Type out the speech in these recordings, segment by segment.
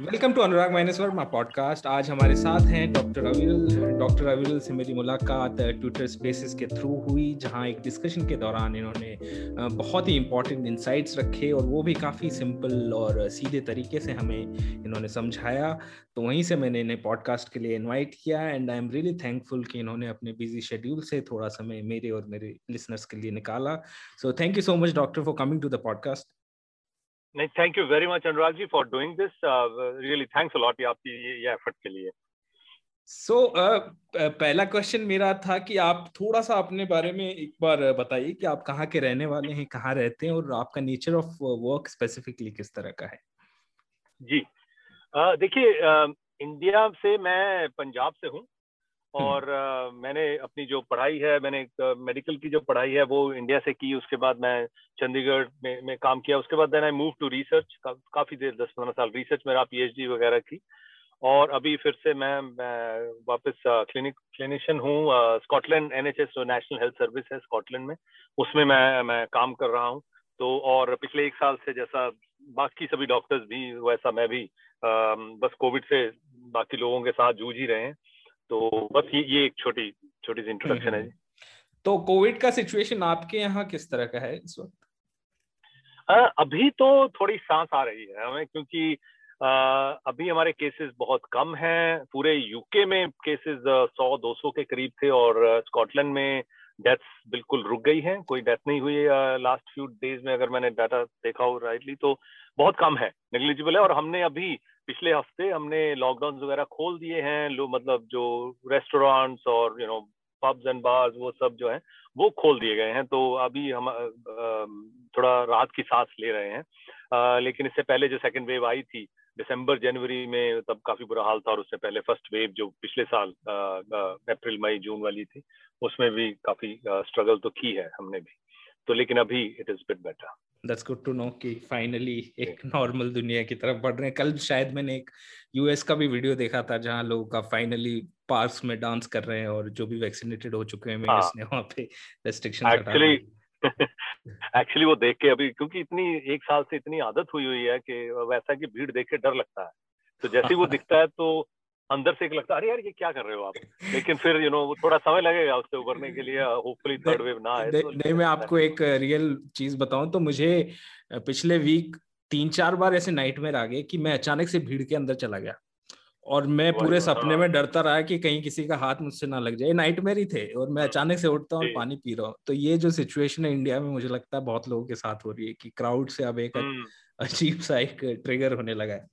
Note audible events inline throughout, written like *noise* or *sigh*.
Welcome to Anurag माइनसवर my podcast आज हमारे साथ हैं डॉक्टर अविरल डॉक्टर अविरल से मेरी मुलाकात ट्विटर स्पेसिस के थ्रू हुई, जहाँ एक डिस्कशन के दौरान इन्होंने बहुत ही इंपॉर्टेंट इंसाइट्स रखे और वो भी काफ़ी सिंपल और सीधे तरीके से हमें इन्होंने समझाया। तो वहीं से मैंने इन्हें पॉडकास्ट के लिए इन्वाइट किया and I am really thankful कि इन्होंने अपने बिज़ी शेड्यूल से थोड़ा समय मेरे और मेरे लिसनर्स के लिए निकाला। So thank you so much doctor for coming to the podcast नहीं thank you very much Anurag ji for doing this really thanks a lot आपकी ये, एफर्ट के लिए। सो so, uh, पहला क्वेश्चन मेरा था कि आप थोड़ा सा अपने बारे में एक बार बताइए कि आप कहाँ के रहने वाले हैं कहाँ रहते हैं और आपका नेचर ऑफ़ वर्क स्पेसिफिकली किस तरह का है? जी। Uh, देखिए uh, इंडिया से मैं पंजाब से हूँ। और मैंने अपनी जो पढ़ाई है मैंने मेडिकल की जो पढ़ाई है वो इंडिया से की उसके बाद मैं चंडीगढ़ में, में काम किया। उसके बाद then I move to research काफ़ी देर दस पंद्रह साल रिसर्च मेरा पीएचडी वगैरह की। और अभी फिर से मैं, मैं वापस क्लिनिक क्लिनिशियन हूँ स्कॉटलैंड एनएचएस जो नेशनल हेल्थ सर्विस है स्कॉटलैंड में उसमें मैं मैं काम कर रहा हूँ। तो और पिछले एक साल से जैसा बाकी सभी डॉक्टर्स भी वैसा मैं भी आ, बस कोविड से बाकी लोगों के साथ जूझ ही रहे हैं। तो बस ये ये एक छोटी छोटी सी इंट्रोडक्शन है जी। तो कोविड का सिचुएशन आपके यहाँ किस तरह का है इस वक्त? अभी तो थोड़ी सांस आ रही है हमें क्योंकि अभी हमारे केसेस बहुत कम हैं। पूरे यूके में केसेस सौ दो सौ के करीब थे और स्कॉटलैंड में डेथ्स बिल्कुल रुक गई हैं। कोई डेथ नहीं हुई है लास्ट फ्यू डेज़ में अगर मैंने डाटा देखा हो राइटली तो बहुत कम है नेग्लिजिबल है। और हमने अभी पिछले हफ़्ते हमने लॉकडाउन वगैरह खोल दिए हैं, लो मतलब जो रेस्टोरेंट्स और you know pubs and bars वो सब जो है, वो खोल दिए गए हैं। तो अभी हम थोड़ा राहत की सांस ले रहे हैं। लेकिन इससे पहले जो सेकंड वेव आई थी, दिसंबर, जनवरी में तब काफ़ी बुरा हाल था और उससे पहले फ़र्स्ट वेव जो पिछले साल अप्रैल, मई, जून वाली थी, उसमें भी काफ़ी स्ट्रगल तो की है हमने भी। तो लेकिन अभी it is bit better that's good to know कि फाइनली एक नॉर्मल दुनिया की तरफ़ बढ़ रहे हैं। कल शायद मैंने एक यूएस का भी वीडियो देखा था जहाँ लोग का फाइनली पार्क्स में डांस कर रहे हैं और जो भी वैक्सीनेटेड हो चुके हैं मेयर्स हाँ। वहाँ पे रेस्ट्रिक्शन एक्चुअली एक्चुअली वो देख के अभी क्योंकि इतनी एक साल से इतनी आदत हुई हुई है कि वैसा की भीड़ देख के डर लगता है। तो जैसे वो *laughs* दिखता है तो अंदर से एक लगता है अरे यार ये क्या कर रहे हो आप? लेकिन फिर यू you नो know, थोड़ा समय लगेगा उससे उभरने के लिए होपफुली थर्ड वेव ना आए तो नहीं मैं आपको एक रियल चीज़ बताऊँ तो मुझे पिछले वीक तीन चार बार ऐसे नाइटमेयर आ गए कि मैं अचानक से भीड़ के अंदर चला गया। और मैं पूरे सपने में डरता रहा कि कहीं किसी का हाथ मुझसे ना लग जाए। नाइटमेयर ही थे और मैं अचानक से उठता हूँ और पानी पी रहा हूँ। तो ये जो सिचुएशन है इंडिया में मुझे लगता है बहुत लोगों के साथ हो रही है कि क्राउड से अब एक हम्म। अजीब सा एक ट्रिगर होने लगा है।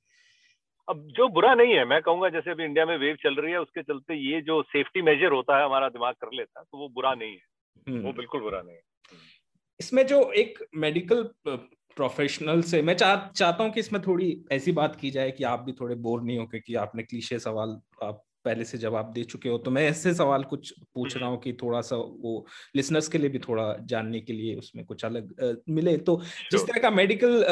अब जो बुरा नहीं है मैं कहूँगा जैसे अभी इंडिया में वेव चल रही है उसके चलते ये जो सेफ्टी मेजर होता है हमारा दिमाग कर लेता है तो वो बुरा नहीं है वो हम्म। बिल्कुल बुरा नहीं है इसमें जो एक मेडिकल प्रोफेशनल से मैं चाह चाहता हूँ कि इसमें थोड़ी ऐसी बात की जाए कि आप भी थोड़े बोर नहीं हो क्योंकि आपने क्लीशे सवाल आप पहले से जवाब दे चुके हो तो मैं ऐसे सवाल कुछ पूछ रहा हूँ कि थोड़ा सा वो लिसनर्स के लिए भी थोड़ा जानने के लिए उसमें कुछ अलग आ, मिले। तो जिस तरह का मेडिकल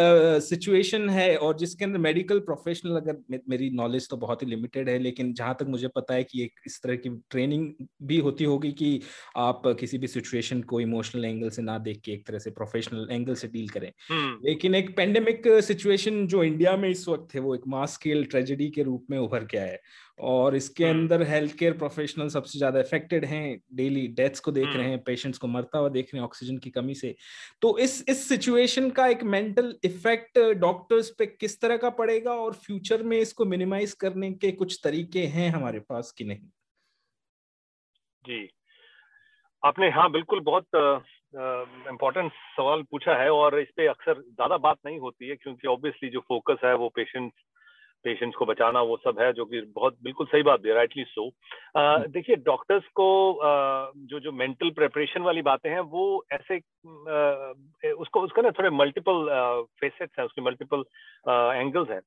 सिचुएशन है और जिसके अंदर मेडिकल प्रोफेशनल अगर मे, मेरी नॉलेज तो बहुत ही लिमिटेड है लेकिन जहाँ तक मुझे पता है कि एक इस तरह की ट्रेनिंग भी होती होगी कि आप किसी भी सिचुएशन को इमोशनल एंगल से ना देख के एक तरह से प्रोफेशनल एंगल से डील करें। हम्म। लेकिन एक पेंडेमिक सिचुएशन जो इंडिया में इस वक्त है वो एक मास स्केल ट्रेजेडी के रूप में उभर के आया है। और इसके हम्म। अंदर हेल्थ केयर प्रोफेशनल सबसे ज़्यादा इफेक्टेड हैं डेली डेथ्स को देख रहे हम्म। हैं पेशेंट्स को मरता हुआ देख रहे हैं ऑक्सीजन की कमी से तो इस इस सिचुएशन का एक मेंटल इफ़ेक्ट डॉक्टर्स पे किस तरह का पड़ेगा और फ्यूचर में इसको मिनिमाइज करने के कुछ तरीके हैं हमारे पास कि नहीं जी आपने हाँ बिल्कुल बहुत इम्पोर्टेंट सवाल पूछा है और इस पे अक्सर ज़्यादा बात नहीं होती है क्योंकि ऑब्वियसली जो फोकस है वो पेशेंट्स पेशेंट्स को बचाना वो सब है जो कि बहुत बिल्कुल सही बात है राइटली सो। देखिए डॉक्टर्स को uh, जो जो मेंटल प्रिपरेशन वाली बातें हैं वो ऐसे uh, उसको उसका ना थोड़े मल्टीपल फेसेट्स हैं उसके मल्टीपल एंगल्स हैं।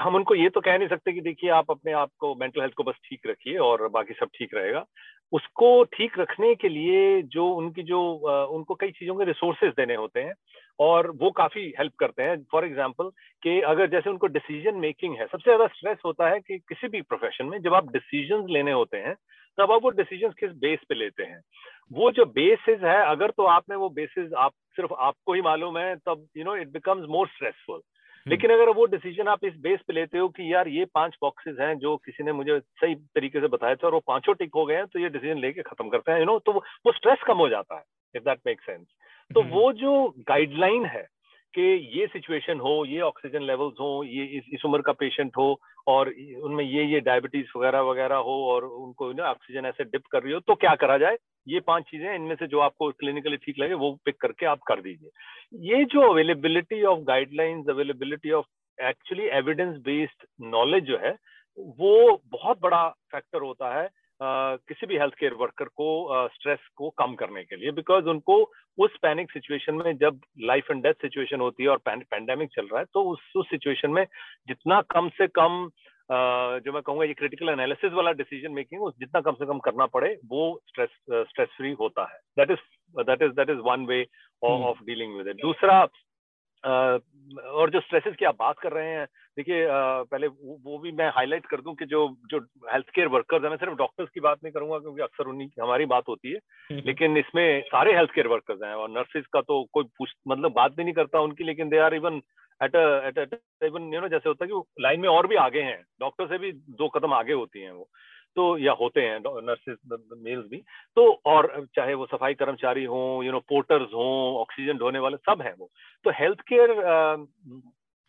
हम उनको ये तो कह नहीं सकते कि देखिए आप अपने आप को मेंटल हेल्थ को बस ठीक रखिए और बाकी सब ठीक रहेगा। उसको ठीक रखने के लिए जो उनकी जो उनको कई चीज़ों के रिसोर्सेज देने होते हैं और वो काफ़ी हेल्प करते हैं। फॉर एग्ज़ाम्पल कि अगर जैसे उनको डिसीज़न मेकिंग है, सबसे ज़्यादा स्ट्रेस होता है कि किसी भी प्रोफेशन में जब आप डिसीज़न लेने होते हैं, तब आप वो डिसीज़न किस बेस पे लेते हैं। वो जो बेसिस है, अगर तो आपने वो बेसिस आप, सिर्फ़ आपको ही मालूम है, तब you know it becomes more stressful लेकिन अगर वो डिसीज़न आप इस बेस पे लेते हो कि यार ये पाँच बॉक्सेस हैं जो किसी ने मुझे सही तरीके से बताया था और वो पाँचों टिक हो गए हैं तो ये डिसीज़न लेके खत्म करते हैं यू नो तो वो स्ट्रेस कम हो जाता है इफ़ दैट मेक सेंस तो वो जो गाइडलाइन है कि ये सिचुएशन हो ये ऑक्सीजन लेवल्स हो ये इस, इस उम्र का पेशेंट हो और उनमें ये ये डायबिटीज़ वगैरह वगैरह हो और उनको ना ऑक्सीजन ऐसे डिप कर रही हो तो क्या करा जाए? ये पाँच चीज़ें इनमें से जो आपको क्लिनिकली ठीक लगे वो पिक करके आप कर दीजिए। ये जो availability of guidelines availability of actually evidence based knowledge जो है वो बहुत बड़ा फैक्टर होता है किसी भी हेल्थ केयर वर्कर को स्ट्रेस को कम करने के लिए बिकॉज़ उनको उस पैनिक सिचुएशन में जब लाइफ एंड डेथ सिचुएशन होती है और पैंडेमिक चल रहा है तो उस उस सिचुएशन में जितना कम से कम जो मैं कहूँगा ये क्रिटिकल एनालिसिस वाला डिसीज़न मेकिंग उस जितना कम से कम करना पड़े वो स्ट्रेस स्ट्रेस फ्री होता है। That is that is that is one way of dealing with it दूसरा और जो स्ट्रेसेस की आप बात कर रहे हैं देखिए पहले वो, भी मैं हाईलाइट कर दूँ कि जो जो हेल्थ केयर वर्कर्स हैं मैं सिर्फ़ डॉक्टर्स की बात नहीं करूँगा क्योंकि अक्सर उन्हीं हमारी बात होती है हम्म, हम्म। लेकिन इसमें सारे हेल्थ केयर वर्कर्स हैं और नर्सेज का तो कोई पूछ मतलब बात भी नहीं करता उनकी लेकिन they are even at at even you know जैसे होता है कि लाइन में और भी आगे हैं डॉक्टर से भी दो कदम आगे होती हैं वो तो या होते हैं नर्सेज मेल्स भी तो और चाहे वो सफ़ाई कर्मचारी हों यू नो पोर्टर्स हों ऑक्सीजन ढोने वाले सब हैं वो तो हेल्थ केयर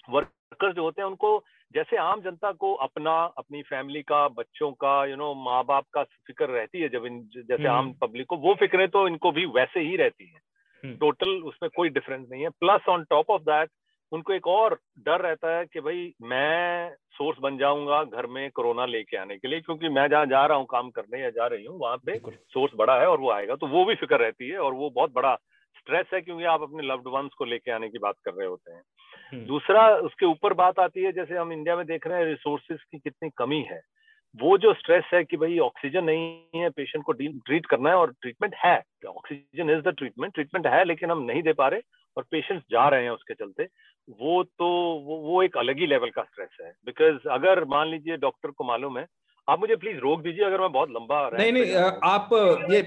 वर्कर्स जो होते हैं उनको जैसे आम जनता को अपना अपनी फैमिली का बच्चों का यू नो माँ बाप का फ़िक्र रहती है जब इन जैसे आम पब्लिक हम्म। को वो फिक्रें तो इनको भी वैसे ही रहती हैं टोटल हम्म। उसमें कोई डिफरेंस नहीं है plus on top of that उनको एक और डर रहता है कि भाई मैं सोर्स बन जाऊँगा घर में कोरोना लेके आने के लिए क्योंकि मैं जहाँ जा रहा हूँ काम करने या जा रही हूँ वहाँ पे सोर्स बड़ा है और वो आएगा। तो वो भी फ़िक्र रहती है और वो बहुत बड़ा स्ट्रेस है क्योंकि आप अपने लव्ड वंस को लेके आने की बात कर रहे होते हैं। हम्म। दूसरा उसके ऊपर बात आती है जैसे हम इंडिया में देख रहे हैं रिसोर्सेज की कितनी कमी है। वो जो स्ट्रेस है कि भाई ऑक्सीजन नहीं है पेशेंट को ट्रीट करना है और ट्रीटमेंट है। Oxygen is the treatment treatment है लेकिन हम नहीं दे पा रहे। और पेशेंट्स जा रहे हैं उसके चलते वो तो वो, वो एक अलग ही लेवल का स्ट्रेस है। बिकॉज़ अगर मान लीजिए डॉक्टर को मालूम है आप मुझे प्लीज़ रोक दीजिए अगर मैं बहुत लंबा नहीं नहीं आप ये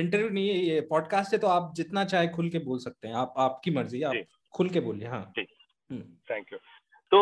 इंटरव्यू नहीं है ये पॉडकास्ट है तो आप जितना चाहे खुल के बोल सकते हैं। आप आपकी मर्ज़ी आप खुल के बोलिए हाँ। Thank you hmm. तो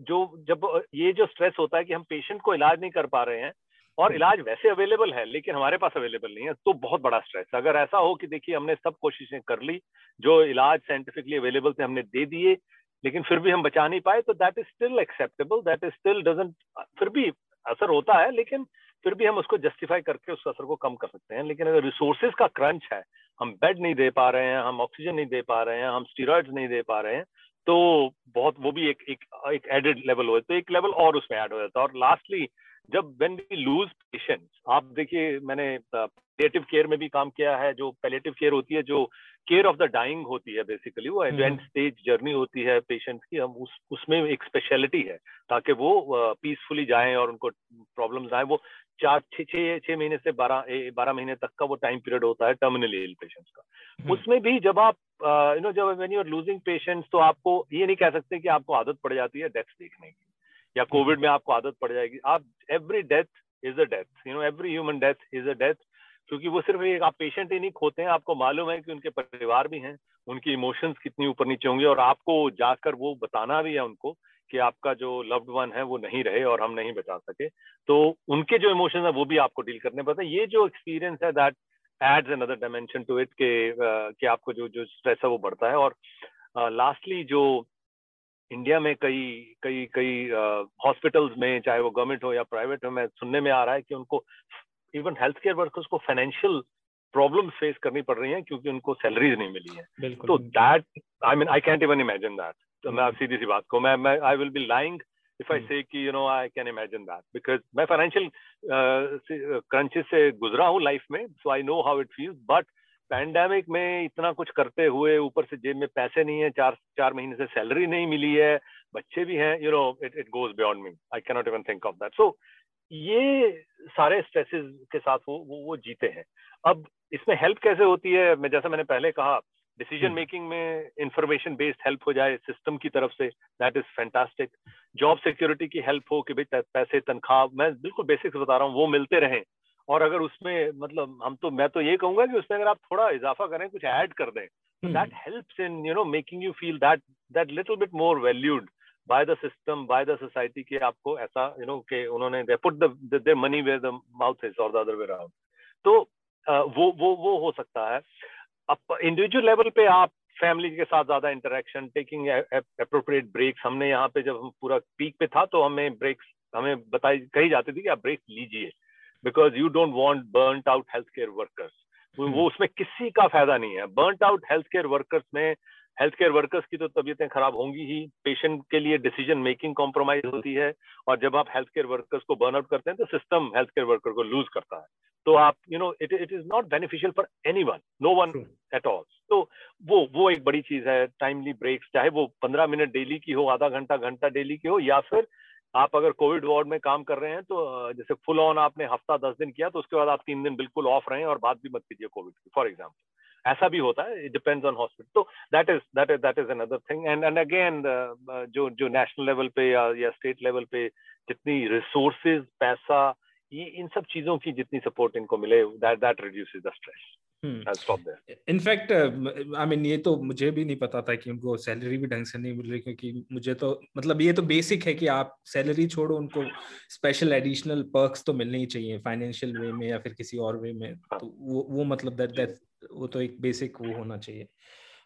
जो जब ये जो स्ट्रेस होता है कि हम पेशेंट को इलाज नहीं कर पा रहे हैं और। इलाज वैसे अवेलेबल है, लेकिन हमारे पास अवेलेबल नहीं है तो बहुत बड़ा स्ट्रेस अगर ऐसा हो कि देखिए हमने सब कोशिशें कर ली, जो इलाज साइंटिफिकली अवेलेबल थे हमने दे दिए, लेकिन फिर भी हम बचा नहीं पाए तो that is still acceptable that is still doesn't फिर भी असर होता है, लेकिन फिर भी हम उसको जस्टिफाई करके उस असर को कम कर सकते हैं लेकिन अगर रिसोर्सेज का क्रंच है, हम बेड नहीं दे पा रहे हैं, हम ऑक्सीजन नहीं दे पा रहे हैं, हम स्टीरॉइड्स नहीं दे पा रहे हैं तो बहुत, वो भी एक एक एक एडेड लेवल हो तो एक लेवल और उसमें ऐड हो जाता है और लास्टली जब वेन वी लूज पेशेंट आप देखिए मैंने पेलेटिव केयर में भी काम किया है जो पेलेटिव केयर होती है जो केयर ऑफ़ द डाइंग होती है बेसिकली वो एंड स्टेज जर्नी होती है पेशेंट्स की हम उस उसमें एक स्पेशलिटी है ताकि वो पीसफुली जाएँ और उनको प्रॉब्लम्स आए। वो चार छः छः छः महीने से बारह बारह महीने तक का वो टाइम पीरियड होता है टर्मिनली इल पेशेंट्स का। हम्म। उसमें भी जब आप यू नो जब when you are losing patients तो आपको ये नहीं कह सकते कि आपको आदत पड़ जाती है डेथ देखने की। या कोविड में आपको आदत पड़ जाएगी। आप every death is a death you know every human death is a death क्योंकि वो सिर्फ़ एक आप पेशेंट ही नहीं खोते हैं आपको मालूम है कि उनके परिवार भी हैं उनकी इमोशंस कितनी ऊपर नीचे होंगे और आपको जाकर वो बताना भी है उनको कि आपका जो लव्ड वन है वो नहीं रहे और हम नहीं बचा सके। तो उनके जो इमोशंस है वो भी आपको डील करने पड़ते हैं। ये जो एक्सपीरियंस है that adds another dimension to it के कि आपको जो जो स्ट्रेस है वो बढ़ता है। और लास्टली uh, जो इंडिया में कई कई कई हॉस्पिटल्स में चाहे वो गवर्नमेंट हो या प्राइवेट हो मैं सुनने में आ रहा है कि उनको इवन हेल्थ केयर वर्कर्स को फाइनेंशियल प्रॉब्लम फेस करनी पड़ रही है क्योंकि उनको सैलरीज नहीं मिली है। तो that I mean I can't even imagine that तो मैं आप सीधी सी बात को मैं मैं I will be lying if I say कि you know I can imagine that because मैं फाइनेंशियल क्रंचेस से गुजरा हूँ लाइफ में so I know how it feels but pandemic में इतना कुछ करते हुए ऊपर से जेब में पैसे नहीं है चार चार महीने से सैलरी नहीं मिली है बच्चे भी हैं you know it it goes beyond me I cannot even think of that so ये सारे स्ट्रेसेस के साथ वो वो, वो जीते हैं। अब इसमें हेल्प कैसे होती है? मैं जैसा मैंने पहले कहा डिसीज़न मेकिंग हम्म। में इंफॉर्मेशन बेस्ड हेल्प हो जाए सिस्टम की तरफ़ से that is fantastic job security की हेल्प हो कि भाई पैसे तनख्वाह मैं बिल्कुल बेसिक्स बता रहा हूँ वो मिलते रहें। और अगर उसमें मतलब हम तो मैं तो ये कहूँगा कि उसमें अगर आप थोड़ा इजाफा करें कुछ ऐड कर दें that helps in you know making you feel that that little bit more valued by the system by the society कि आपको ऐसा यू नो कि उन्होंने they put the money where the mouth is और the other way around तो वो वो वो हो सकता है। अब इंडिविजुअल लेवल पे आप फैमिली के साथ ज़्यादा इंटरेक्शन टेकिंग अप्रोप्रिएट ब्रेक्स हमने यहाँ पे जब हम पूरा पीक पे था तो हमें ब्रेक्स हमें बताई कही जाती थी कि आप ब्रेक लीजिए। Because you don't want burn out health care workers वो उसमें किसी का फ़ायदा नहीं है। Burn out health care workers में हेल्थ केयर वर्कर्स की तो तबीयतें खराब होंगी ही। पेशेंट के लिए डिसीज़न मेकिंग कॉम्प्रोमाइज होती है और जब आप हेल्थ केयर वर्कर्स को बर्न आउट करते हैं तो सिस्टम हेल्थ केयर वर्कर को लूज करता है। तो आप you know it it is not beneficial for anyone no one at all तो वो वो एक बड़ी चीज़ है टाइमली ब्रेक्स चाहे वो पंद्रह मिनट डेली की हो आधा घंटा घंटा डेली की हो या फिर आप अगर कोविड वार्ड में काम कर रहे हैं तो जैसे फुल ऑन आपने हफ़्ता दस दिन किया तो उसके बाद आप तीन दिन बिल्कुल ऑफ़ रहे और बात भी मत कीजिए कोविड की, फॉर एग्ज़ाम्पल ऐसा भी होता है, इट डिपेंड्स ऑन हॉस्पिटल। तो that is that is that is another thing. And and again जो जो नेशनल लेवल पे या या स्टेट लेवल पे जितनी रिसोर्सेज, पैसा, ये, इन सब चीज़ों की जितनी सपोर्ट इनको मिले, that that reduces the stress. In fact I mean ये तो मुझे भी नहीं पता था कि उनको सैलरी भी ढंग से नहीं मिल रही क्योंकि मुझे तो मतलब ये तो बेसिक है कि आप सैलरी छोड़ो उनको स्पेशल एडिशनल पर्क्स तो मिलने ही चाहिए फाइनेंशियल वे में या फिर किसी और वे में। हाँ। तो वो वो मतलब दैट दैट वो तो एक बेसिक वो होना चाहिए।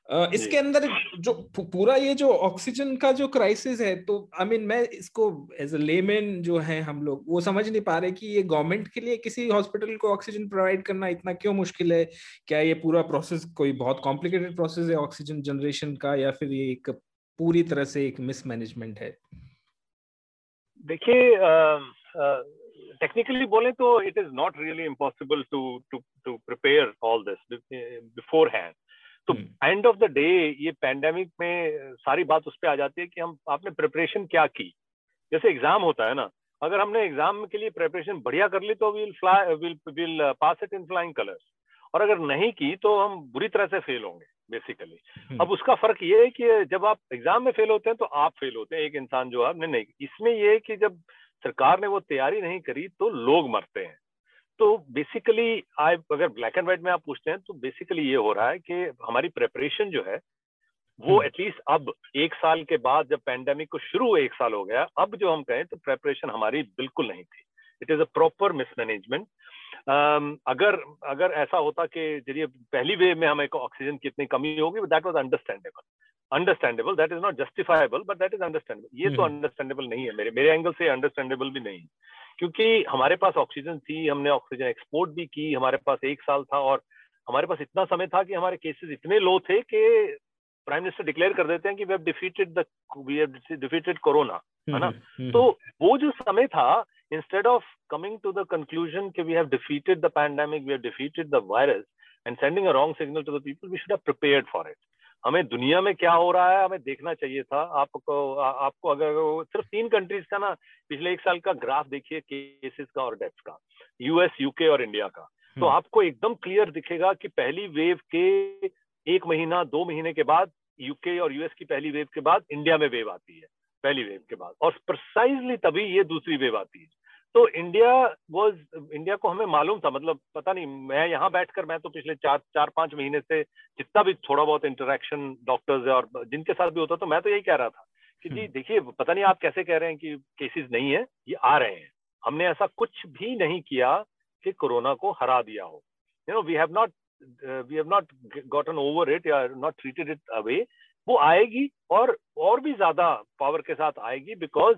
इसके अंदर जो पूरा ये जो ऑक्सीजन का जो क्राइसिस है तो आई I मीन mean, मैं इसको एज अ लेमैन जो है हम लोग वो समझ नहीं पा रहे कि ये गवर्नमेंट के लिए किसी हॉस्पिटल को ऑक्सीजन प्रोवाइड करना इतना क्यों मुश्किल है? क्या ये पूरा प्रोसेस कोई बहुत कॉम्प्लिकेटेड प्रोसेस है ऑक्सीजन जनरेशन का या फिर ये एक पूरी तरह से एक मिसमैनेजमेंट है? देखिए टेक्निकली बोले तो it is not really impossible to to to prepare all this beforehand तो एंड ऑफ़ द डे ये पैंडेमिक में सारी बात उस पर आ जाती है कि हम आपने प्रिपरेशन क्या की? जैसे एग्ज़ाम होता है ना अगर हमने एग्ज़ाम के लिए प्रिपरेशन बढ़िया कर ली तो will fly will will pass it in flying colours और अगर नहीं की तो हम बुरी तरह से फेल होंगे बेसिकली हम्म। अब उसका फ़र्क ये है कि जब आप एग्ज़ाम में फेल होते हैं तो आप फेल होते हैं एक इंसान जो है नहीं इसमें ये है कि जब सरकार ने वो तैयारी नहीं करी तो लोग मरते हैं। तो बेसिकली आई अगर ब्लैक एंड व्हाइट में आप पूछते हैं तो बेसिकली ये हो रहा है कि हमारी प्रेपरेशन जो है वो एटलीस्ट हम्म। अब एक साल के बाद जब पैंडेमिक को शुरू एक साल हो गया अब जो हम कहें तो प्रेपरेशन हमारी बिल्कुल नहीं थी। It is a proper mismanagement अगर अगर ऐसा होता कि ज़रिए पहली वेव में हमें ऑक्सीजन की इतनी कमी होगी that was understandable understandable that is not justifiable but that is understandable ये तो अंडरस्टैंडेबल हम्म। नहीं है। मेरे मेरे एंगल से अंडरस्टैंडेबल भी नहीं क्योंकि हमारे पास ऑक्सीजन थी हमने ऑक्सीजन एक्सपोर्ट भी की हमारे पास एक साल था और हमारे पास इतना समय था कि हमारे केसेस इतने लो थे कि प्राइम मिनिस्टर डिक्लेयर कर देते हैं कि we have defeated the we have defeated corona है ना? हम्म, हम्म, तो वो जो समय था instead of coming to the conclusion कि we have defeated the pandemic we have defeated the virus and sending a wrong signal to the people we should have prepared for it हमें दुनिया में क्या हो रहा है हमें देखना चाहिए था। आपको आपको अगर सिर्फ़ तीन कंट्रीज़ का ना पिछले एक साल का ग्राफ देखिए केसेस का और डेथ्स का यूएस यूके और इंडिया का। तो हम्म। आपको एकदम क्लियर दिखेगा कि पहली वेव के एक महीना दो महीने के बाद यूके और यूएस की पहली वेव के बाद इंडिया में वेव आती है पहली वेव के बाद। और प्रिसाइजली तभी ये दूसरी वेव आती है। तो इंडिया वॉज़ इंडिया को हमें मालूम था मतलब पता नहीं मैं यहाँ बैठकर मैं तो पिछले चार चार पाँच महीने से जितना भी थोड़ा बहुत इंटरेक्शन डॉक्टर्स और जिनके साथ भी होता तो मैं तो यही कह रहा था कि जी हम्म। देखिए पता नहीं आप कैसे कह रहे हैं कि केसेस नहीं है ये आ रहे हैं। हमने ऐसा कुछ भी नहीं किया कि कोरोना को हरा दिया हो। You know we have not we have not gotten over it या नॉट ट्रीटेड इट अवे वो आएगी और और भी ज़्यादा पावर के साथ आएगी बिकॉज़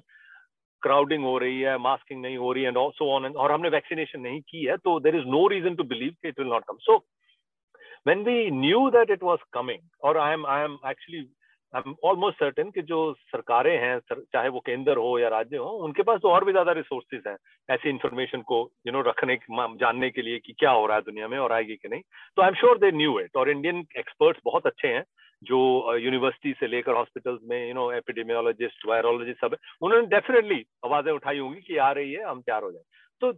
क्राउडिंग हो रही है मास्किंग नहीं हो रही है सो ऑन एंड और हमने वैक्सीनेशन नहीं की है तो there is no reason to believe कि it will not come so when we knew that it was coming और I am I am actually I am almost certain कि जो सरकारें हैं सर, चाहे वो केंद्र हो या राज्य हो उनके पास तो और भी ज़्यादा रिसोर्सेज हैं ऐसी इन्फॉर्मेशन को यू you नो know, रखने जानने के लिए कि क्या हो रहा है दुनिया में और आएगी कि नहीं. तो I am sure they knew it और इंडियन एक्सपर्ट्स बहुत अच्छे हैं जो यूनिवर्सिटी से लेकर हॉस्पिटल्स में यू नो एपिडेमियोलॉजिस्ट वायरोलॉजिस्ट सब उन्होंने डेफिनेटली आवाज़ें उठाई होंगी कि आ रही है हम तैयार हो जाए। तो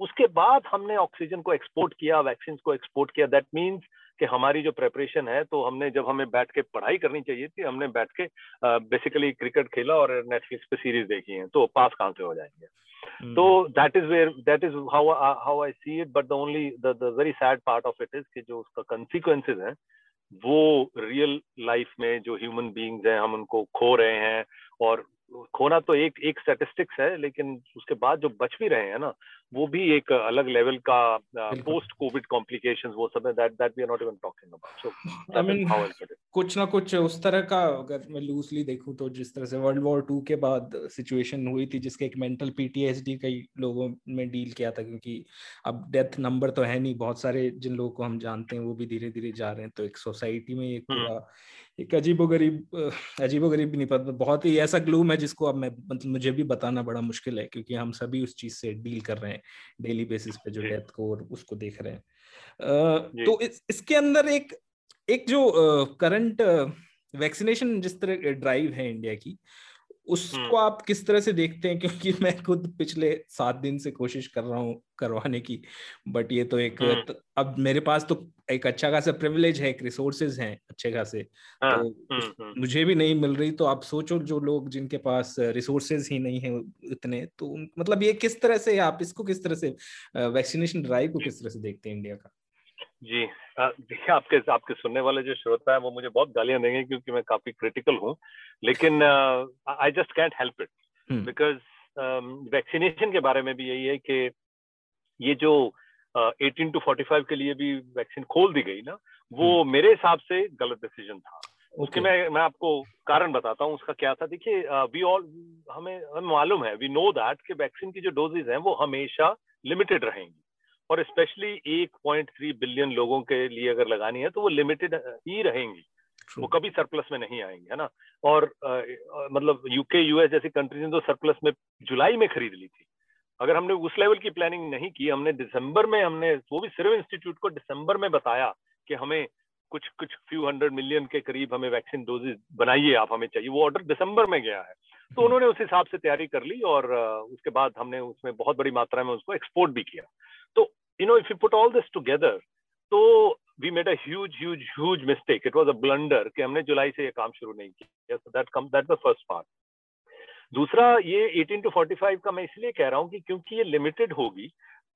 उसके बाद हमने ऑक्सीजन को एक्सपोर्ट किया वैक्सीन को एक्सपोर्ट किया। दैट मीन्स कि हमारी जो प्रेपरेशन है तो हमने जब हमें बैठ के पढ़ाई करनी चाहिए थी हमने बैठ के बेसिकली क्रिकेट खेला और नेटफ्लिक्स पे सीरीज़ देखी है तो पास कहाँ से हो जाएँगे? तो that is where that is how how I see it but the only the very sad part of it is कि जो उसका कंसिक्वेंसेज है वो रियल लाइफ में जो ह्यूमन बींग्स हैं हम उनको खो रहे हैं और खोना तो एक एक स्टेटिस्टिक्स है लेकिन उसके बाद जो बच भी रहे हैं ना वो भी एक अलग लेवल का पोस्ट कोविड कॉम्प्लिकेशन वो सब है that that we are not even talking about so I mean कुछ ना कुछ उस तरह का अगर मैं लूजली देखूँ तो जिस तरह से वर्ल्ड वॉर टू के बाद सिचुएशन हुई थी जिसके एक मेंटल पीटीएसडी कई लोगों में डील किया था क्योंकि अब डेथ नंबर तो है नहीं बहुत सारे जिन लोगों को हम जानते हैं वो भी धीरे धीरे जा रहे हैं तो एक सोसाइटी में एक हम्म। पूरा एक अजीबो गरीब अजीबो गरीब भी नहीं पता बहुत ही ऐसा ग्लूम है जिसको अब मैं मतलब मुझे भी बताना बड़ा मुश्किल है क्योंकि हम सभी उस चीज़ से डील कर रहे हैं डेली बेसिस पे जो डेथ को और उसको देख रहे हैं तो इस, इसके अंदर एक एक जो करंट वैक्सीनेशन जिस तरह ड्राइव है इंडिया की उसको हम्म। आप किस तरह से देखते हैं क्योंकि *laughs* मैं खुद पिछले सात दिन से कोशिश कर रहा हूँ करवाने की बट ये तो एक हम्म। अब मेरे पास तो एक अच्छा खासा प्रिविलेज है एक रिसोर्सेज हैं अच्छे खासे। हाँ, तो हम्म, मुझे भी नहीं मिल रही तो आप सोचो जो लोग जिनके पास रिसोर्सेज ही नहीं है इतने तो मतलब ये किस तरह से आप इसको किस तरह से वैक्सीनेशन ड्राइव को किस तरह से देखते हैं इंडिया का? जी देखिए आपके आपके सुनने वाले जो श्रोता है वो मुझे बहुत गालियाँ देंगे क्योंकि मैं काफ़ी क्रिटिकल हूँ। लेकिन I just can't help it because vaccination के बारे में भी यही है कि ये जो एटीन टू फोर्टी फाइव के लिए भी वैक्सीन खोल दी गई ना वो hmm. मेरे हिसाब से गलत डिसीज़न था okay. उसके मैं मैं आपको कारण बताता हूँ उसका क्या था देखिए वी ऑल हमें हमें मालूम है वी नो दैट कि वैक्सीन की जो डोजेज हैं वो हमेशा लिमिटेड रहेंगी और स्पेशली 1.3 बिलियन लोगों के लिए अगर लगानी है तो वो लिमिटेड ही रहेंगी True. वो कभी सरप्लस में नहीं आएँगे है ना और आ, मतलब यूके यूएस जैसी कंट्रीज़ ने तो सरप्लस में जुलाई में खरीद ली थी अगर हमने उस लेवल की प्लानिंग नहीं की हमने दिसंबर में हमने वो भी सिर्फ़ इंस्टीट्यूट को दिसंबर में बताया कि हमें कुछ कुछ फ्यू हंड्रेड मिलियन के करीब हमें वैक्सीन डोजेज बनाइए आप हमें चाहिए वो ऑर्डर दिसंबर में गया है तो हम्म। उन्होंने उस हिसाब से तैयारी कर ली और उसके बाद हमने उसमें बहुत बड़ी मात्रा में उसको एक्सपोर्ट भी किया तो you know if you put all this together, तो we made huge, huge, huge mistake. It was a blunder कि हमने जुलाई से ये काम शुरू नहीं किया. That comes that's the first part. दूसरा, ये 18 टू 45 का मैं इसलिए कह रहा हूँ कि क्योंकि ये लिमिटेड होगी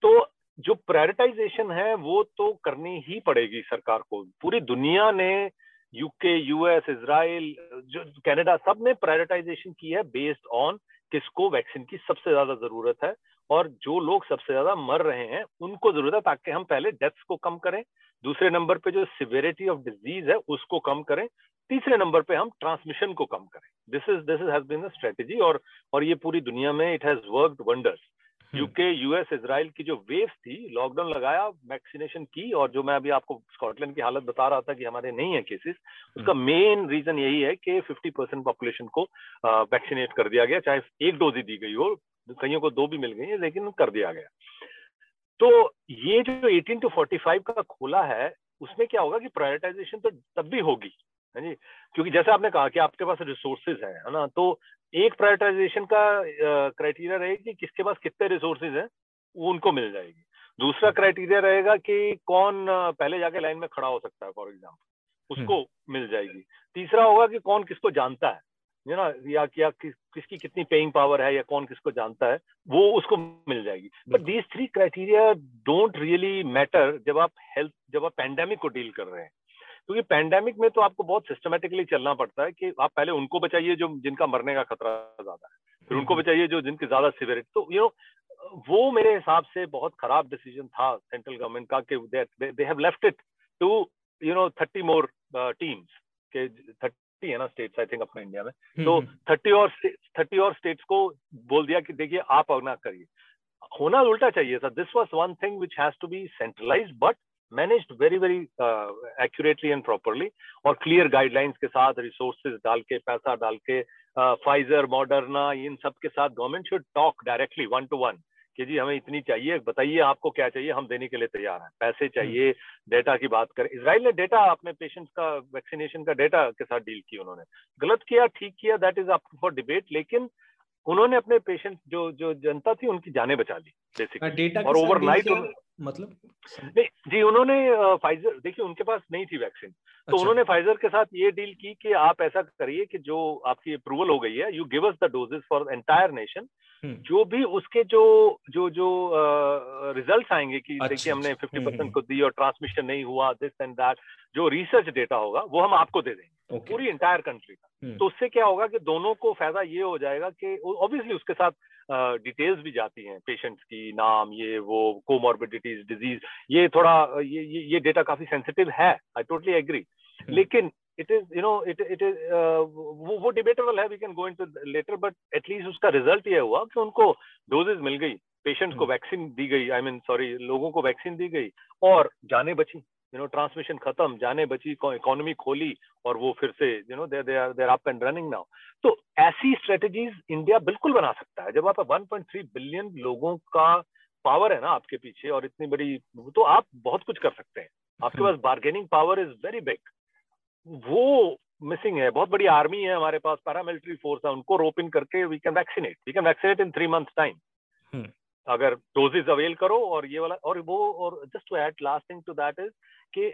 तो जो प्रायोरिटाइजेशन है, वो तो करनी ही पड़ेगी सरकार को। पूरी दुनिया ने यूके यूएस इसराइल जो कनाडा सबने प्रायोरिटाइजेशन की है बेस्ड ऑन किसको वैक्सीन की सबसे ज़्यादा ज़रूरत है। और जो लोग सबसे ज़्यादा मर रहे हैं, उनको ज़रूरत है ताकि हम पहले डेथ्स को कम करें। दूसरे नंबर पे जो सिवियरिटी ऑफ़ डिज़ीज़ है, उसको कम करें। तीसरे नंबर पे हम ट्रांसमिशन को कम करें। This is this has been strategy और और ये पूरी दुनिया में it has worked wonders UK US Israel की जो वेव थी लॉकडाउन लगाया वैक्सीनेशन की और जो मैं अभी आपको स्कॉटलैंड की हालत बता रहा था कि हमारे नहीं है केसेस उसका मेन हम्म। रीजन यही है कि 50 परसेंट पॉपुलेशन को वैक्सीनेट कर दिया गया चाहे एक डोज ही दी गई हो कईयों को दो भी मिल गई है लेकिन कर दिया गया। तो ये जो 18 टू 45 का खोला है उसमें क्या होगा कि प्रायोरिटाइजेशन तो तब भी होगी। है जी? क्योंकि जैसे आपने कहा कि आपके पास रिसोर्सेज है है ना? तो एक प्रायोरिटाइजेशन का क्राइटेरिया रहेगी कि किसके पास कितने रिसोर्सेज हैं वो उनको मिल जाएगी। दूसरा क्राइटेरिया रहेगा कि कौन पहले जाके लाइन में खड़ा हो सकता है फॉर एग्ज़ाम्पल उसको हम्म। मिल जाएगी। तीसरा होगा कि कौन किसको जानता है यू ना? या क्या किस, किसकी कितनी पेइंग पावर है या कौन किसको जानता है वो उसको मिल जाएगी। But these three criteria don't really matter जब आप हेल्थ जब आप पैंडेमिक को डील कर रहे हैं। क्योंकि पैंडेमिक में तो आपको बहुत सिस्टमेटिकली चलना पड़ता है कि आप पहले उनको बचाइए जो जिनका मरने का खतरा ज़्यादा है। फिर उनको हम्म। बचाइए जो जिनकी ज़्यादा सिवियरिटी तो यू नो वो मेरे हिसाब से बहुत खराब डिसीज़न था सेंट्रल गवर्नमेंट का कि they have left it to you know thirty more teams के थर्टी है ना स्टेट्स आई थिंक अपना इंडिया में। हम्म, तो थर्टी हम्म। और थर्टी और स्टेट्स को बोल दिया कि देखिए आप अपना करिए। होना उल्टा चाहिए था। This was one thing which has to be centralize but managed very very accurately and properly और क्लियर गाइडलाइंस के साथ रिसोर्सेज डाल के पैसा डाल के फाइजर uh, मॉडर्ना इन सब के साथ government should talk directly one to one कि जी हमें इतनी चाहिए बताइए आपको क्या चाहिए हम देने के लिए तैयार हैं। पैसे हम्म। चाहिए डेटा की बात करें। इसराइल ने डेटा अपने पेशेंट्स का वैक्सीनेशन का डेटा के साथ डील की उन्होंने। गलत किया ठीक किया that is up for debate लेकिन उन्होंने अपने पेशेंट जो जो जनता थी उनकी जाने बचा ली बेसिकली और ओवरनाइट मतलब नहीं जी उन्होंने फाइजर देखिए उनके पास नहीं थी वैक्सीन तो अच्छा। उन्होंने फाइजर के साथ ये डील की कि आप ऐसा करिए कि जो आपकी अप्रूवल हो गई है you give us the doses for entire nation जो भी उसके जो जो जो रिजल्ट्स आएँगे कि अच्छा, देखिए हमने फिफ्टी परसेंट हम्म, को दी और ट्रांसमिशन नहीं हुआ दिस एंड दैट जो रिसर्च डेटा होगा वो हम आपको दे देंगे। Okay. पूरी इंटायर कंट्री का। तो उससे क्या होगा कि दोनों को फ़ायदा ये हो जाएगा कि ऑब्वियसली उसके साथ डिटेल्स uh, भी जाती हैं पेशेंट्स की नाम ये वो कोमॉर्बिडिटीज डिज़ीज़ ये थोड़ा ये ये, ये डेटा काफ़ी सेंसिटिव है। आई टोटली एग्री लेकिन it is you know it it is वो वो डिबेटेबल है we can go into later but at least उसका रिज़ल्ट ये हुआ कि उनको डोजेज मिल गई पेशेंट्स को वैक्सीन हम्म। दी गई आई मीन सॉरी लोगों को वैक्सीन दी गई और जाने बची। यू नो ट्रांसमिशन खत्म जाने बची इकोनॉमी खोली और वो फिर से you know they are they are up and running now तो ऐसी स्ट्रेटेजीज इंडिया बिल्कुल बना सकता है जब आप 1.3 बिलियन लोगों का पावर है ना आपके पीछे और इतनी बड़ी तो आप बहुत कुछ कर सकते हैं आपके पास bargaining power is very big वो मिसिंग है बहुत बड़ी आर्मी है हमारे पास पैरामिलिट्री फोर्स है उनको रोप इन करके we can vaccinate we can vaccinate in three month time अगर डोजेज अवेल करो और ये वाला और वो और just to add last thing to that is कि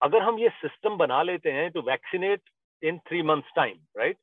अगर हम ये सिस्टम बना लेते हैं to vaccinate in three months time right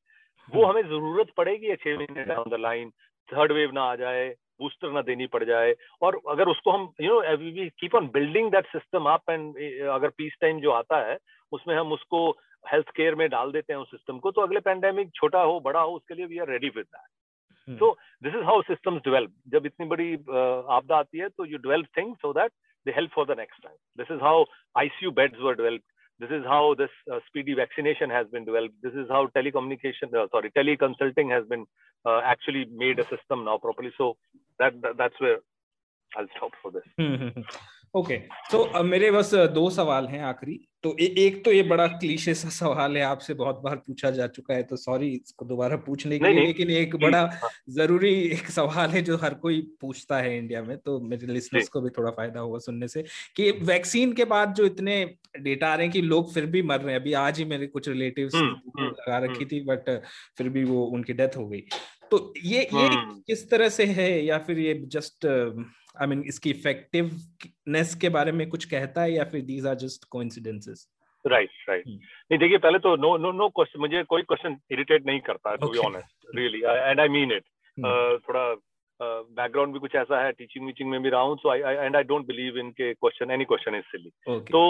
वो हमें ज़रूरत पड़ेगी छह महीने down the line third wave ना आ जाए बूस्टर ना देनी पड़ जाए और अगर उसको हम you know we keep on building that system up and अगर पीस टाइम जो आता है उसमें हम उसको हेल्थ केयर में डाल देते हैं उस सिस्टम को तो अगले पैंडेमिक छोटा हो बड़ा हो उसके लिए we are ready with that so this is how systems develop जब इतनी बड़ी आपदा आती है तो you develop thing so that they help for the next time. This is how ICU beds were developed. This is how this uh, speedy vaccination has been developed. This is how telecommunication, uh, sorry, teleconsulting has been uh, actually made a system now properly. So that, that that's where I'll stop for this. Okay okay, तो so, मेरे बस दो सवाल हैं आखिरी। तो ए, एक तो ये बड़ा क्लीशे सा सवाल है आपसे बहुत बार पूछा जा चुका है तो सॉरी इसको दोबारा पूछने के लिए लेकिन एक बड़ा हाँ। ज़रूरी एक सवाल है जो हर कोई पूछता है इंडिया में तो मेरे लिसनर्स को भी थोड़ा फ़ायदा होगा सुनने से कि वैक्सीन के बाद जो इतने डेटा आ रहे हैं कि लोग फिर भी मर रहे हैं। अभी आज ही मेरे कुछ रिलेटिव हम्म, हम्म, लगा रखी हम्म। थी बट फिर भी वो उनकी डेथ हो गई। तो ये ये किस तरह से है या फिर ये जस्ट आई मीन इसकी इफेक्टिवनेस के बारे में कुछ कहता है या फिर these are just coincidences right right नहीं देखिए पहले तो नो नो नो क्वेश्चन मुझे कोई क्वेश्चन इरिटेट नहीं करता to be honest really and I mean it थोड़ा बैकग्राउंड uh, भी कुछ ऐसा है टीचिंग वीचिंग में भी रहा हूँ so I and I don't believe in के question any question is silly तो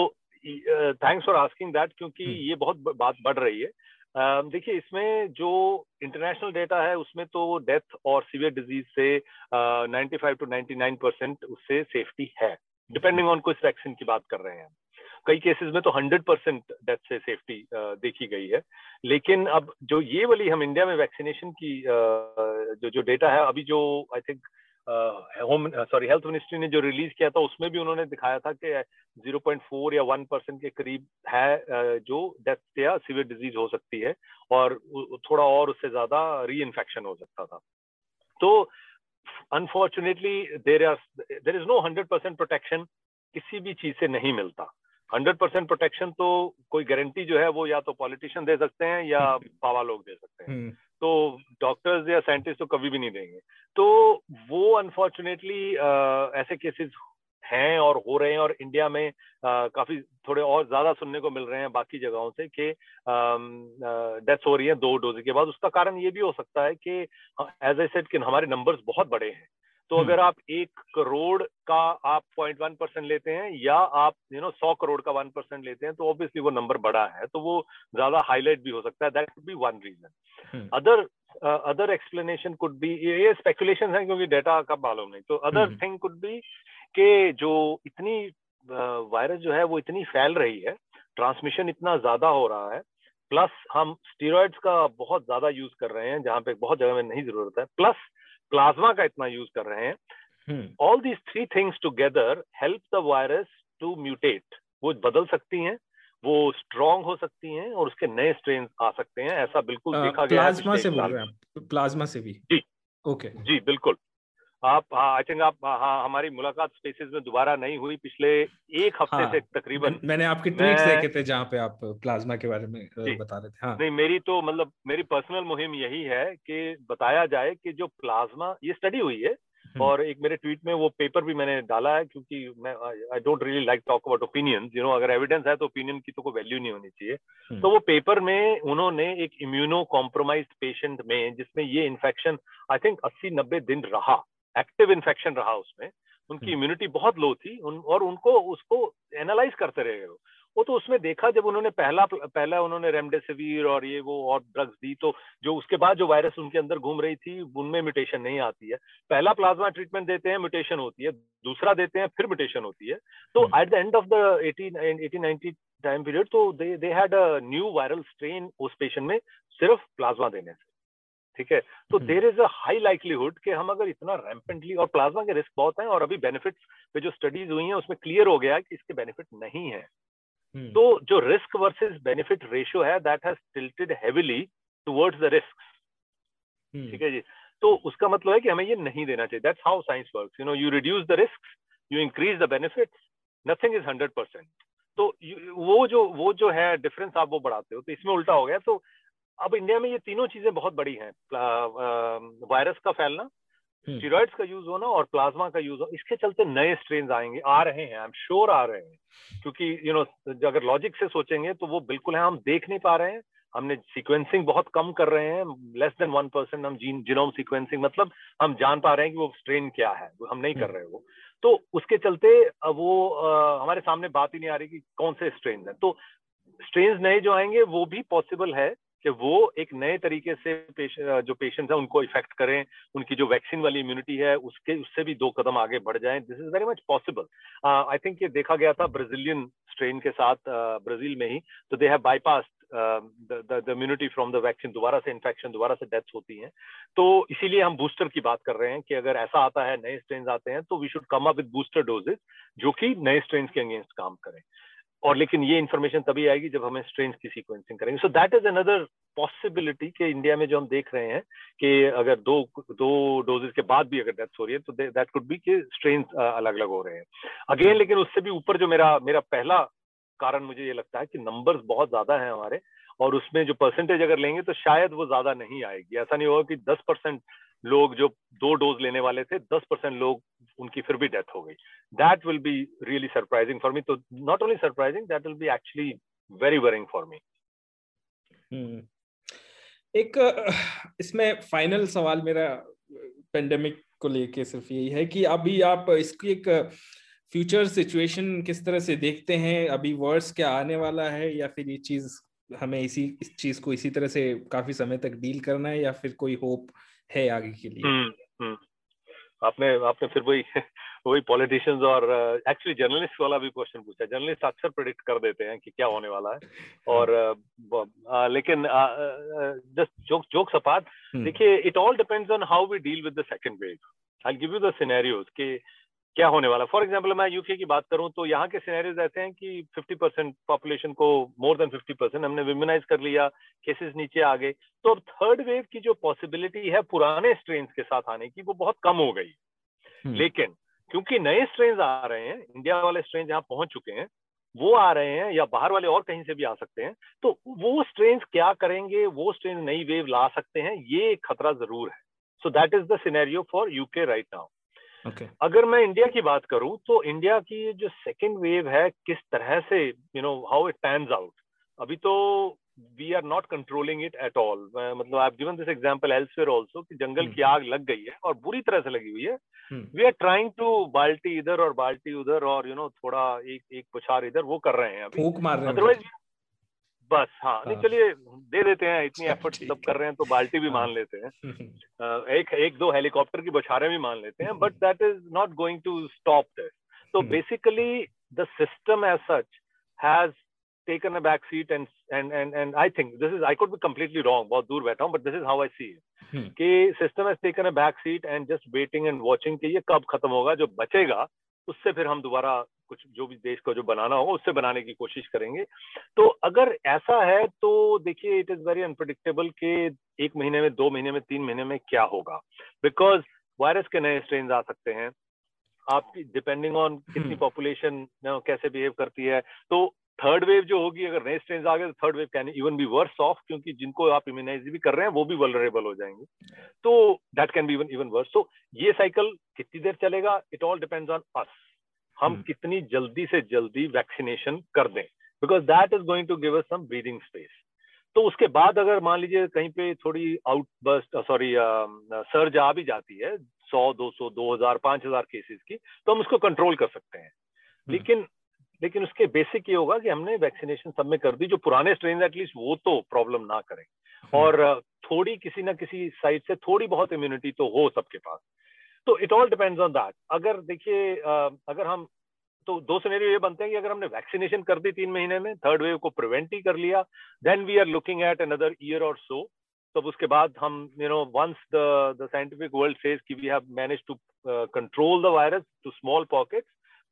थैंक्स फॉर आस्किंग दैट क्योंकि hmm. ये बहुत बात बढ़ रही है। देखिए, इसमें जो इंटरनेशनल डेटा है, उसमें तो डेथ और सीवियर डिज़ीज़ से ninety five to ninety nine percent उससे सेफ्टी है डिपेंडिंग ऑन कुछ वैक्सीन की बात कर रहे हैं कई केसेस में तो हंड्रेड परसेंट डेथ से सेफ्टी देखी गई है। लेकिन अब जो ये वाली हम इंडिया में वैक्सीनेशन की जो जो डेटा है, अभी जो I think home sorry health ministry ने जो रिलीज़ किया था उसमें भी उन्होंने दिखाया था कि 0.4 या 1 परसेंट के करीब है जो डेथ या सीवियर डिज़ीज़ हो सकती है और थोड़ा और उससे ज़्यादा री इन्फेक्शन हो सकता था। तो unfortunately there are there is no hundred percent protection किसी भी चीज़ से नहीं मिलता। हंड्रेड परसेंट प्रोटेक्शन तो कोई गारंटी जो है वो या तो पॉलिटिशियन दे सकते हैं या पावा लोग दे सकते हैं। हम्म। तो डॉक्टर्स या साइंटिस्ट तो कभी भी नहीं देंगे। तो वो अनफॉर्चुनेटली ऐसे केसेस हैं और हो रहे हैं और इंडिया में आ, काफ़ी थोड़े और ज़्यादा सुनने को मिल रहे हैं बाकी जगहों से कि डेथ हो रही है दो डोज के बाद। उसका कारण ये भी हो सकता है कि एज ए सेट कि हमारे नंबर्स बहुत बड़े हैं। तो हम्म। अगर आप एक करोड़ का आप पॉइंट वन परसेंट लेते हैं या आप यू नो सौ करोड़ का वन परसेंट लेते हैं तो ऑब्वियसली वो नंबर बड़ा है तो वो ज़्यादा हाईलाइट भी हो सकता है। That be one reason other other explanation could be ये स्पेकुलेशन है क्योंकि डेटा का मालूम नहीं। तो अदर थिंग कुड बी के जो इतनी वायरस uh, जो है वो इतनी फैल रही है ट्रांसमिशन इतना ज़्यादा हो रहा है प्लस हम स्टीरोइड्स का बहुत ज़्यादा यूज़ कर रहे हैं जहाँ पे बहुत जगह में नहीं ज़रूरत है। प्लस प्लाज्मा का इतना यूज़ कर रहे हैं। All these three things together help the virus to mutate वो बदल सकती हैं वो स्ट्रॉन्ग हो सकती हैं और उसके नए स्ट्रेन आ सकते हैं। ऐसा बिल्कुल देखा गया प्लाज्मा से बोल रहे हैं प्लाज्मा से भी? जी। ओके। okay. जी बिल्कुल। आप हाँ आई थिंक आप हाँ हमारी मुलाकात स्पेसिस में दोबारा नहीं हुई पिछले एक हफ़्ते हाँ, से तकरीबन। मैंने आपके ट्वीट देखे थे जहाँ पे आप प्लाज्मा के बारे में बता रहे थे हाँ। नहीं मेरी तो मतलब मेरी पर्सनल मुहिम यही है कि बताया जाए कि जो प्लाज्मा ये स्टडी हुई है हम्म। और एक मेरे ट्वीट में वो पेपर भी मैंने डाला है क्योंकि मैं I don't really like talk about opinion you know अगर एविडेंस है तो ओपिनियन की तो कोई वैल्यू नहीं होनी चाहिए। हम्म। तो वो पेपर में उन्होंने एक इम्यूनो कॉम्प्रोमाइज पेशेंट में जिसमें ये इन्फेक्शन आई थिंक अस्सी नब्बे दिन रहा। एक्टिव इन्फेक्शन रहा उसमें उनकी इम्यूनिटी हम्म। बहुत लो थी उन, और उनको उसको एनालाइज करते रहे वो। तो उसमें देखा जब उन्होंने पहला पहला उन्होंने रेमडेसिविर और ये वो और ड्रग्स दी तो जो उसके बाद जो वायरस उनके अंदर घूम रही थी उनमें म्यूटेशन नहीं आती है। पहला प्लाज्मा ट्रीटमेंट देते हैं म्यूटेशन होती है। दूसरा देते हैं फिर म्यूटेशन होती है। तो at the end of the eighteen eighteen ninety time period तो they they had a new viral strain उस पेशेंट में सिर्फ़ प्लाज्मा देने से। ठीक है? तो there is a high likelihood कि हम अगर इतना रैम्पेंटली और प्लाज्मा के रिस्क बहुत हैं और अभी बेनिफिट्स पे जो स्टडीज़ हुई हैं उसमें क्लियर हो गया कि इसके बेनिफिट नहीं है। Hmm. तो जो रिस्क वर्सेस बेनिफिट रेशियो है that has tilted heavily towards the risk ठीक है जी? तो उसका मतलब है कि हमें ये नहीं देना चाहिए। That's how science works you know you reduce the risk you increase the benefits nothing is hundred percent तो वो जो वो जो है डिफरेंस आप वो बढ़ाते हो तो इसमें उल्टा हो गया। तो अब इंडिया में ये तीनों चीज़ें बहुत बड़ी हैं। वायरस का फैलना स्टीरोइड्स हम्म। का यूज़ होना और प्लाज्मा का यूज़ होना इसके चलते नए स्ट्रेन आएँगे आ रहे हैं आई एम श्योर आ रहे हैं। क्योंकि यू नो अगर लॉजिक से सोचेंगे तो वो बिल्कुल है हम देख नहीं पा रहे हैं। हमने सीक्वेंसिंग बहुत कम कर रहे हैं लेस देन वन परसेंट हम जीन जिनोम सीक्वेंसिंग मतलब हम जान पा रहे हैं कि वो स्ट्रेन क्या है वो हम नहीं कर हम्म। रहे वो। तो उसके चलते वो आ, हमारे सामने बात ही नहीं आ रही कि कौन से स्ट्रेन है। तो स्ट्रेन नए जो आएँगे वो भी पॉसिबल है कि वो एक नए तरीके से पेश, जो पेशेंट्स हैं उनको इफ़ेक्ट करें उनकी जो वैक्सीन वाली इम्यूनिटी है उसके उससे भी दो कदम आगे बढ़ जाएँ। This is very much possible I think ये देखा गया था ब्राजीलियन स्ट्रेन के साथ ब्राज़ील uh, में ही तो they have bypass immunity from the vaccine दोबारा से इन्फेक्शन दोबारा से डेथ होती हैं। तो इसीलिए हम बूस्टर की बात कर रहे हैं कि अगर ऐसा आता है नए स्ट्रेन आते हैं तो we should come up with booster doses जो कि नए स्ट्रेन के अगेंस्ट काम करें। और लेकिन ये इन्फॉर्मेशन तभी आएगी जब हमें स्ट्रेन की सीक्वेंसिंग करेंगे। So that is another possibility कि इंडिया में जो हम देख रहे हैं कि अगर दो दो डोजेस के बाद भी अगर डेथ हो रही है तो दैट कुड बी कि स्ट्रेन अलग अलग हो रहे हैं। अगेन लेकिन उससे भी ऊपर जो मेरा मेरा पहला कारण मुझे ये लगता है कि नंबर्स बहुत ज़्यादा हैं हमारे, और उसमें जो परसेंटेज अगर लेंगे तो शायद वो ज़्यादा नहीं आएगी। ऐसा नहीं होगा कि दस परसेंट लोग जो दो डोज लेने वाले थे, दस परसेंट लोग उनकी फिर भी डेथ हो गई। That will be really surprising for me तो not only surprising that will be actually very worrying for me एक इसमें फाइनल सवाल मेरा पेंडेमिक को लेके सिर्फ़ यही है कि अभी आप इसकी एक फ्यूचर सिचुएशन किस तरह से देखते हैं? अभी वर्स क्या आने वाला है? या फिर ये चीज़ हमें इसी इस चीज़ को इसी तरह से काफ़ी समय तक डील करना है? या फिर कोई होप है आगे के लिए? हम्म, हम्म। आपने आपने फिर वही वही पॉलिटिशियंस और एक्चुअली uh, जर्नलिस्ट वाला भी क्वेश्चन पूछा। जर्नलिस्ट अक्सर प्रिडिक्ट कर देते हैं कि क्या होने वाला है। और uh, uh, लेकिन जस्ट जोक जोक सपात देखिए it all depends on how we deal with the second wave I give you the scenarios कि क्या होने वाला? फॉर एग्ज़ाम्पल मैं यूके की बात करूँ तो यहाँ के सिनेरियोज ऐसे हैं कि 50 परसेंट पॉपुलेशन को मोर देन 50 परसेंट हमने विमेनाइज कर लिया केसेस नीचे आ गए। तो अब थर्ड वेव की जो पॉसिबिलिटी है पुराने स्ट्रेन के साथ आने की वो बहुत कम हो गई। हम्म। लेकिन क्योंकि नए स्ट्रेन आ रहे हैं इंडिया वाले स्ट्रेन जहाँ पहुँच चुके हैं वो आ रहे हैं या बाहर वाले और कहीं से भी आ सकते हैं तो वो स्ट्रेन क्या करेंगे वो स्ट्रेन नई वेव ला सकते हैं ये खतरा ज़रूर है। So that is the scenario for UK right now okay. अगर मैं इंडिया की बात करूँ तो इंडिया की जो सेकेंड वेव है किस तरह से you know how it pans out अभी तो we are not controlling it at all मतलब I given this example elsewhere also कि जंगल hmm. की आग लग गई है और बुरी तरह से लगी हुई है। वी आर ट्राइंग टू बाल्टी इधर और बाल्टी उधर और यू you नो know, थोड़ा एक एक पुछार इधर वो कर रहे हैं अभी। अदरवाइज़ बस हाँ। नहीं चलिए दे देते हैं इतनी एफर्ट सब कर रहे हैं तो बाल्टी भी मान लेते हैं। *laughs* एक एक दो हेलीकॉप्टर की बछारे भी मान लेते हैं but that is not going to stop this तो basically the system as such has taken a back seat and and and and I think this is I could be completely wrong बहुत दूर बैठा हूँ but this is how I see कि system as taken a back seat and just waiting and watching के ये कब खत्म होगा जो बचेगा उससे फिर हम दोबारा कुछ जो भी देश को जो बनाना हो उससे बनाने की कोशिश करेंगे। तो अगर ऐसा है तो देखिए इट इज़ वेरी अनप्रडिक्टेबल कि एक महीने में दो महीने में तीन महीने में क्या होगा। बिकॉज़ वायरस के नए स्ट्रेन आ सकते हैं। आपकी डिपेंडिंग ऑन कितनी पॉपुलेशन हम्म। कैसे बिहेव करती है। तो थर्ड वेव जो होगी अगर नए स्ट्रेन आ गए तो third wave can even be worse off क्योंकि जिनको आप इम्यूनाइज भी कर रहे हैं वो भी वलरेबल हो जाएँगे। तो that can be even even worse तो ये साइकिल कितनी देर चलेगा? It all depends on us हम hmm. कितनी जल्दी से जल्दी वैक्सीनेशन कर दें। Because that is going to give us some breathing space तो उसके बाद अगर मान लीजिए कहीं पे थोड़ी आउटबर्स्ट सॉरी सर्ज आ भी जाती है सौ दो सौ दो हज़ार पाँच हज़ार केसेस की तो हम उसको कंट्रोल कर सकते हैं। hmm. लेकिन लेकिन उसके बेसिक ये होगा कि हमने वैक्सीनेशन सब में कर दी जो पुराने स्ट्रेन एटलीस्ट वो तो प्रॉब्लम ना करें। हम्म। और थोड़ी किसी ना किसी साइड से थोड़ी बहुत इम्यूनिटी तो हो सबके पास। तो it all depends on that अगर देखिए अगर हम तो दो सिनेरियो ये बनते हैं कि अगर हमने वैक्सीनेशन कर दी तीन महीने में थर्ड वेव को प्रिवेंट ही कर लिया then we are looking at another year और सो तब उसके बाद हम you know once the the scientific world says कि we have manage to control the virus to small pockets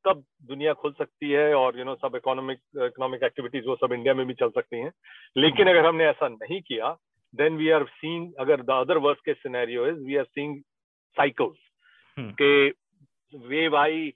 तब दुनिया खुल सकती है और यू नो सब इकोनॉमिक इकोनॉमिक एक्टिविटीज़ वो सब इंडिया में भी चल सकती हैं। लेकिन अगर हमने ऐसा नहीं किया देन वी आर सीन अगर द अदर वर्स के scenario is we are seeing cycles के वेव आई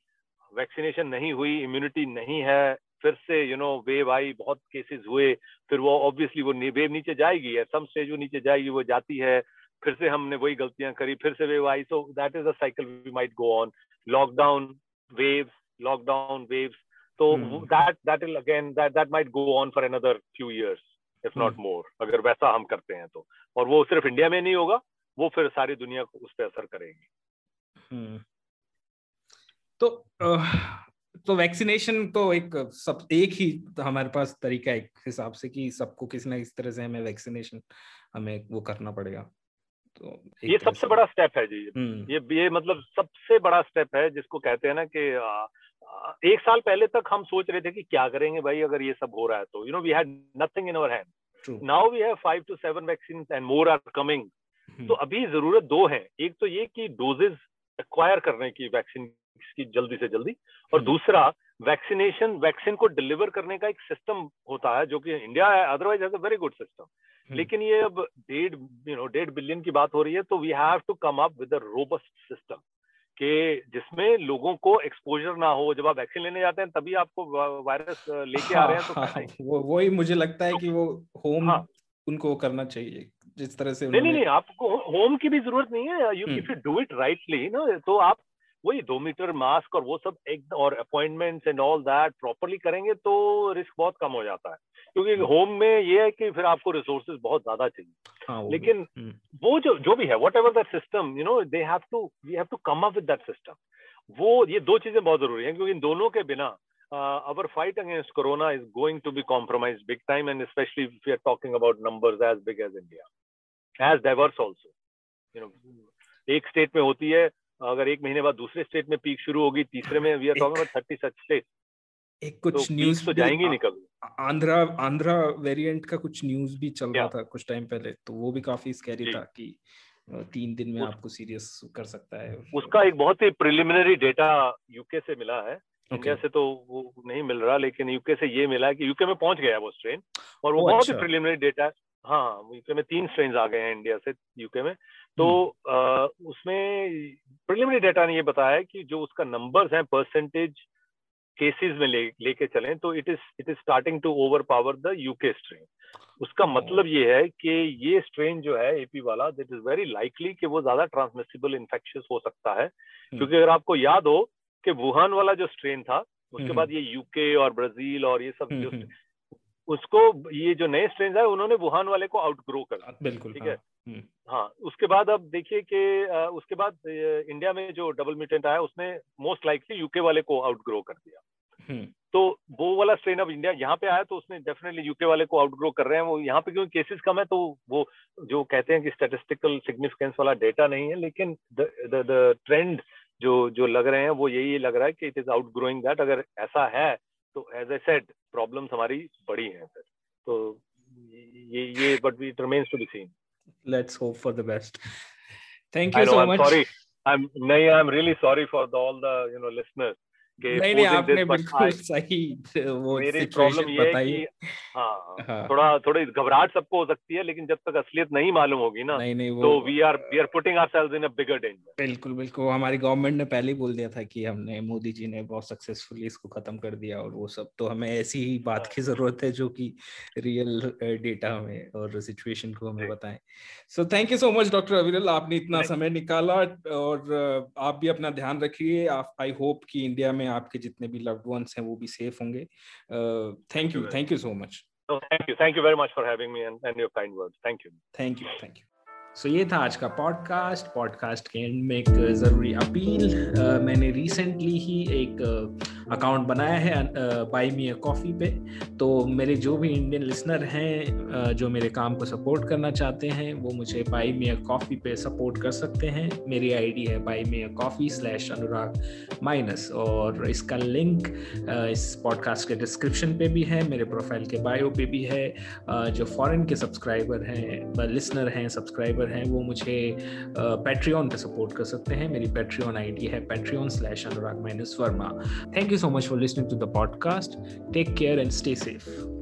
वैक्सीनेशन नहीं हुई इम्यूनिटी नहीं है फिर से यू नो वेव आई बहुत केसेस हुए फिर वो ऑब्वियसली वो वेव नीचे जाएगी या सम स्टेज वो नीचे जाएगी वो जाती है फिर से हमने वही गलतियाँ करी फिर से wave I so that is a cycle we might go on lockdown waves lockdown waves. So hmm. that that will again that that might go on for another few years, if not hmm. more. अगर वैसा हम करते हैं तो और वो सिर्फ़ India में नहीं होगा वो फिर सारी दुनिया को उस पर असर करेगी hmm. तो तो वैक्सीनेशन तो एक सब एक ही तो हमारे पास तरीका एक हिसाब से कि सबको किसी ना किसी तरह से हमें वैक्सीनेशन हमें वो करना पड़ेगा तो ये सबसे बड़ा स्टेप है जी ये ये मतलब सबसे बड़ा स्टेप है जिसको कहते हैं ना कि एक साल पहले तक हम सोच रहे थे कि क्या करेंगे भाई अगर ये सब हो रहा है तो। You know we had nothing in our hand now we have five to seven vaccine and more are coming तो अभी ज़रूरत दो है। एक तो ये कि डोजेज एक्वायर करने की वैक्सीन की जल्दी से जल्दी और हम्म। दूसरा वैक्सीनेशन वैक्सीन को डिलीवर करने का एक सिस्टम होता है जो कि इंडिया है otherwise has a very good system लेकिन ये अब डेढ़ यू नो डेढ़ बिलियन की बात हो रही है तो we have to come up with a robust system कि जिसमें लोगों को एक्सपोजर ना हो जब आप वैक्सीन लेने जाते हैं तभी आपको वायरस लेके हाँ, आ रहे हैं तो हाँ, वो वही मुझे लगता है कि वो होम हाँ, उनको करना चाहिए जिस तरह से नहीं नहीं नहीं आपको होम की भी ज़रूरत नहीं है। You if you do it rightly ना तो आप वही दो मीटर मास्क और वो सब एक और appointments and all that properly करेंगे तो रिस्क बहुत कम हो जाता है। क्योंकि होम हम्म। में ये है कि फिर आपको रिसोर्सेज बहुत ज़्यादा चाहिए। हाँ, वो लेकिन हम्म। वो जो जो भी है whatever that system you know they have to we have to come up with that system वो ये दो चीज़ें बहुत ज़रूरी है क्योंकि इन दोनों के बिना our fight against corona is going to be compromise big time and specially we are talking about numbers as big as India as diverse also you know एक स्टेट में होती है अगर एक महीने बाद दूसरे स्टेट में पीक शुरू होगी तीसरे में we are talking about thirty such state एक कुछ तो न्यूज़ तो जाएँगे नहीं कभी आंध्रा आंध्रा वेरिएंट का कुछ न्यूज़ भी चल रहा था कुछ टाइम पहले तो वो भी काफ़ी स्कैरी था कि तीन दिन में आपको सीरियस कर सकता है। उसका एक बहुत ही प्रिलिमिनरी डेटा यूके से मिला है। इंडिया से तो वो नहीं मिल रहा लेकिन यूके से ये मिला है कि यूके में पहुँच गया वो स्ट्रेन और वो बहुत ही प्रिलिमिनरी अच्छा। डेटा हाँ। यूके में तीन स्ट्रेन आ गए हैं इंडिया से यूके में तो आ, हम्म। उसमें प्रिलिमिनरी डेटा ने ये बताया है कि जो उसका नंबर्स हैं परसेंटेज केसेस में ले लेके चलें तो it is it is starting to overpower the UK strain उसका मतलब ये है कि ये स्ट्रेन जो है एपी वाला दिट इज़ वेरी लाइकली कि वो ज़्यादा ट्रांसमिसिबल इन्फेक्शियस हो सकता है हम्म। क्योंकि अगर आपको याद हो कि वुहान वाला जो स्ट्रेन था उसके हम्म। बाद ये यूके और ब्राज़ील और ये सब जो उसको ये जो नए स्ट्रेन है उन्होंने वुहान वाले को आउटग्रो कर। हाँ, बिल्कुल ठीक है हाँ, हम्म। हाँ उसके बाद अब देखिए कि उसके बाद इंडिया में जो डबल म्यूटेंट आया उसने मोस्ट लाइकली यूके वाले को आउटग्रो कर दिया। हम्म। तो वो वाला स्ट्रेन अब इंडिया यहाँ पे आया तो उसने डेफिनेटली यूके वाले को आउटग्रो कर रहे हैं। वो यहाँ पे क्योंकि केसेस कम है तो वो जो कहते हैं कि स्टेटिस्टिकल सिग्निफिकेंस वाला डेटा नहीं है लेकिन द ट्रेंड जो जो लग रहे हैं वो यही लग रहा है कि it is outgrowing that अगर ऐसा है तो एज ए सेड प्रॉब्लम्स हमारी बड़ी हैं सर तो ये ये but it remains to be seen let's hope for the best thank you so much sorry I am नहीं I am really sorry for the all the you know listeners नहीं नहीं आपने बिल्कुल सही वो मेरी प्रॉब्लम ये है कि हाँ, हाँ थोड़ा थोड़ी घबराहट सबको हो सकती है लेकिन जब तक असलियत नहीं मालूम होगी ना नहीं नहीं वो तो we are we are putting ourselves in a bigger danger बिल्कुल बिल्कुल हमारी गवर्नमेंट ने पहले ही बोल दिया था कि हमने मोदी जी ने बहुत सक्सेसफुली इसको खत्म कर दिया और वो सब तो हमें ऐसी ही बात हाँ। की ज़रूरत है जो कि रियल डेटा हमें और सिचुएशन को हमें बताएँ। So thank you so much doctor Aviral आपने इतना समय निकाला और आप भी अपना ध्यान रखिए। आई होप कि इंडिया में आपके जितने भी लव्ड वंस हैं वो भी सेफ़ होंगे। Thank you thank you so much thank you thank you very much for having me and your kind words thank you thank you thank you so so, ये था आज का पॉडकास्ट पॉडकास्ट के and में एक ज़रूरी appeal uh, मैंने recently ही एक अकाउंट uh, बनाया है बाई मी कॉफ़ी पे। तो मेरे जो भी इंडियन लिसनर हैं uh, जो मेरे काम को सपोर्ट करना चाहते हैं वो मुझे बाई मी कॉफ़ी पे सपोर्ट कर सकते हैं। मेरी आईडी है buy me coffee slash Anurag minus और इसका लिंक इस पॉडकास्ट के डिस्क्रिप्शन पे भी है मेरे प्रोफ़ाइल के बायो पे भी है। जो फॉरेन के सब्सक्राइबर हैं लिसनर हैं सब्सक्राइबर सब्सक्राइबर हैं, वो मुझे पैट्रियन पे सपोर्ट कर सकते हैं। मेरी पैट्रियन आईडी है Patreon slash Anurag minus Verma. Thank you so much for listening to the podcast take care and stay safe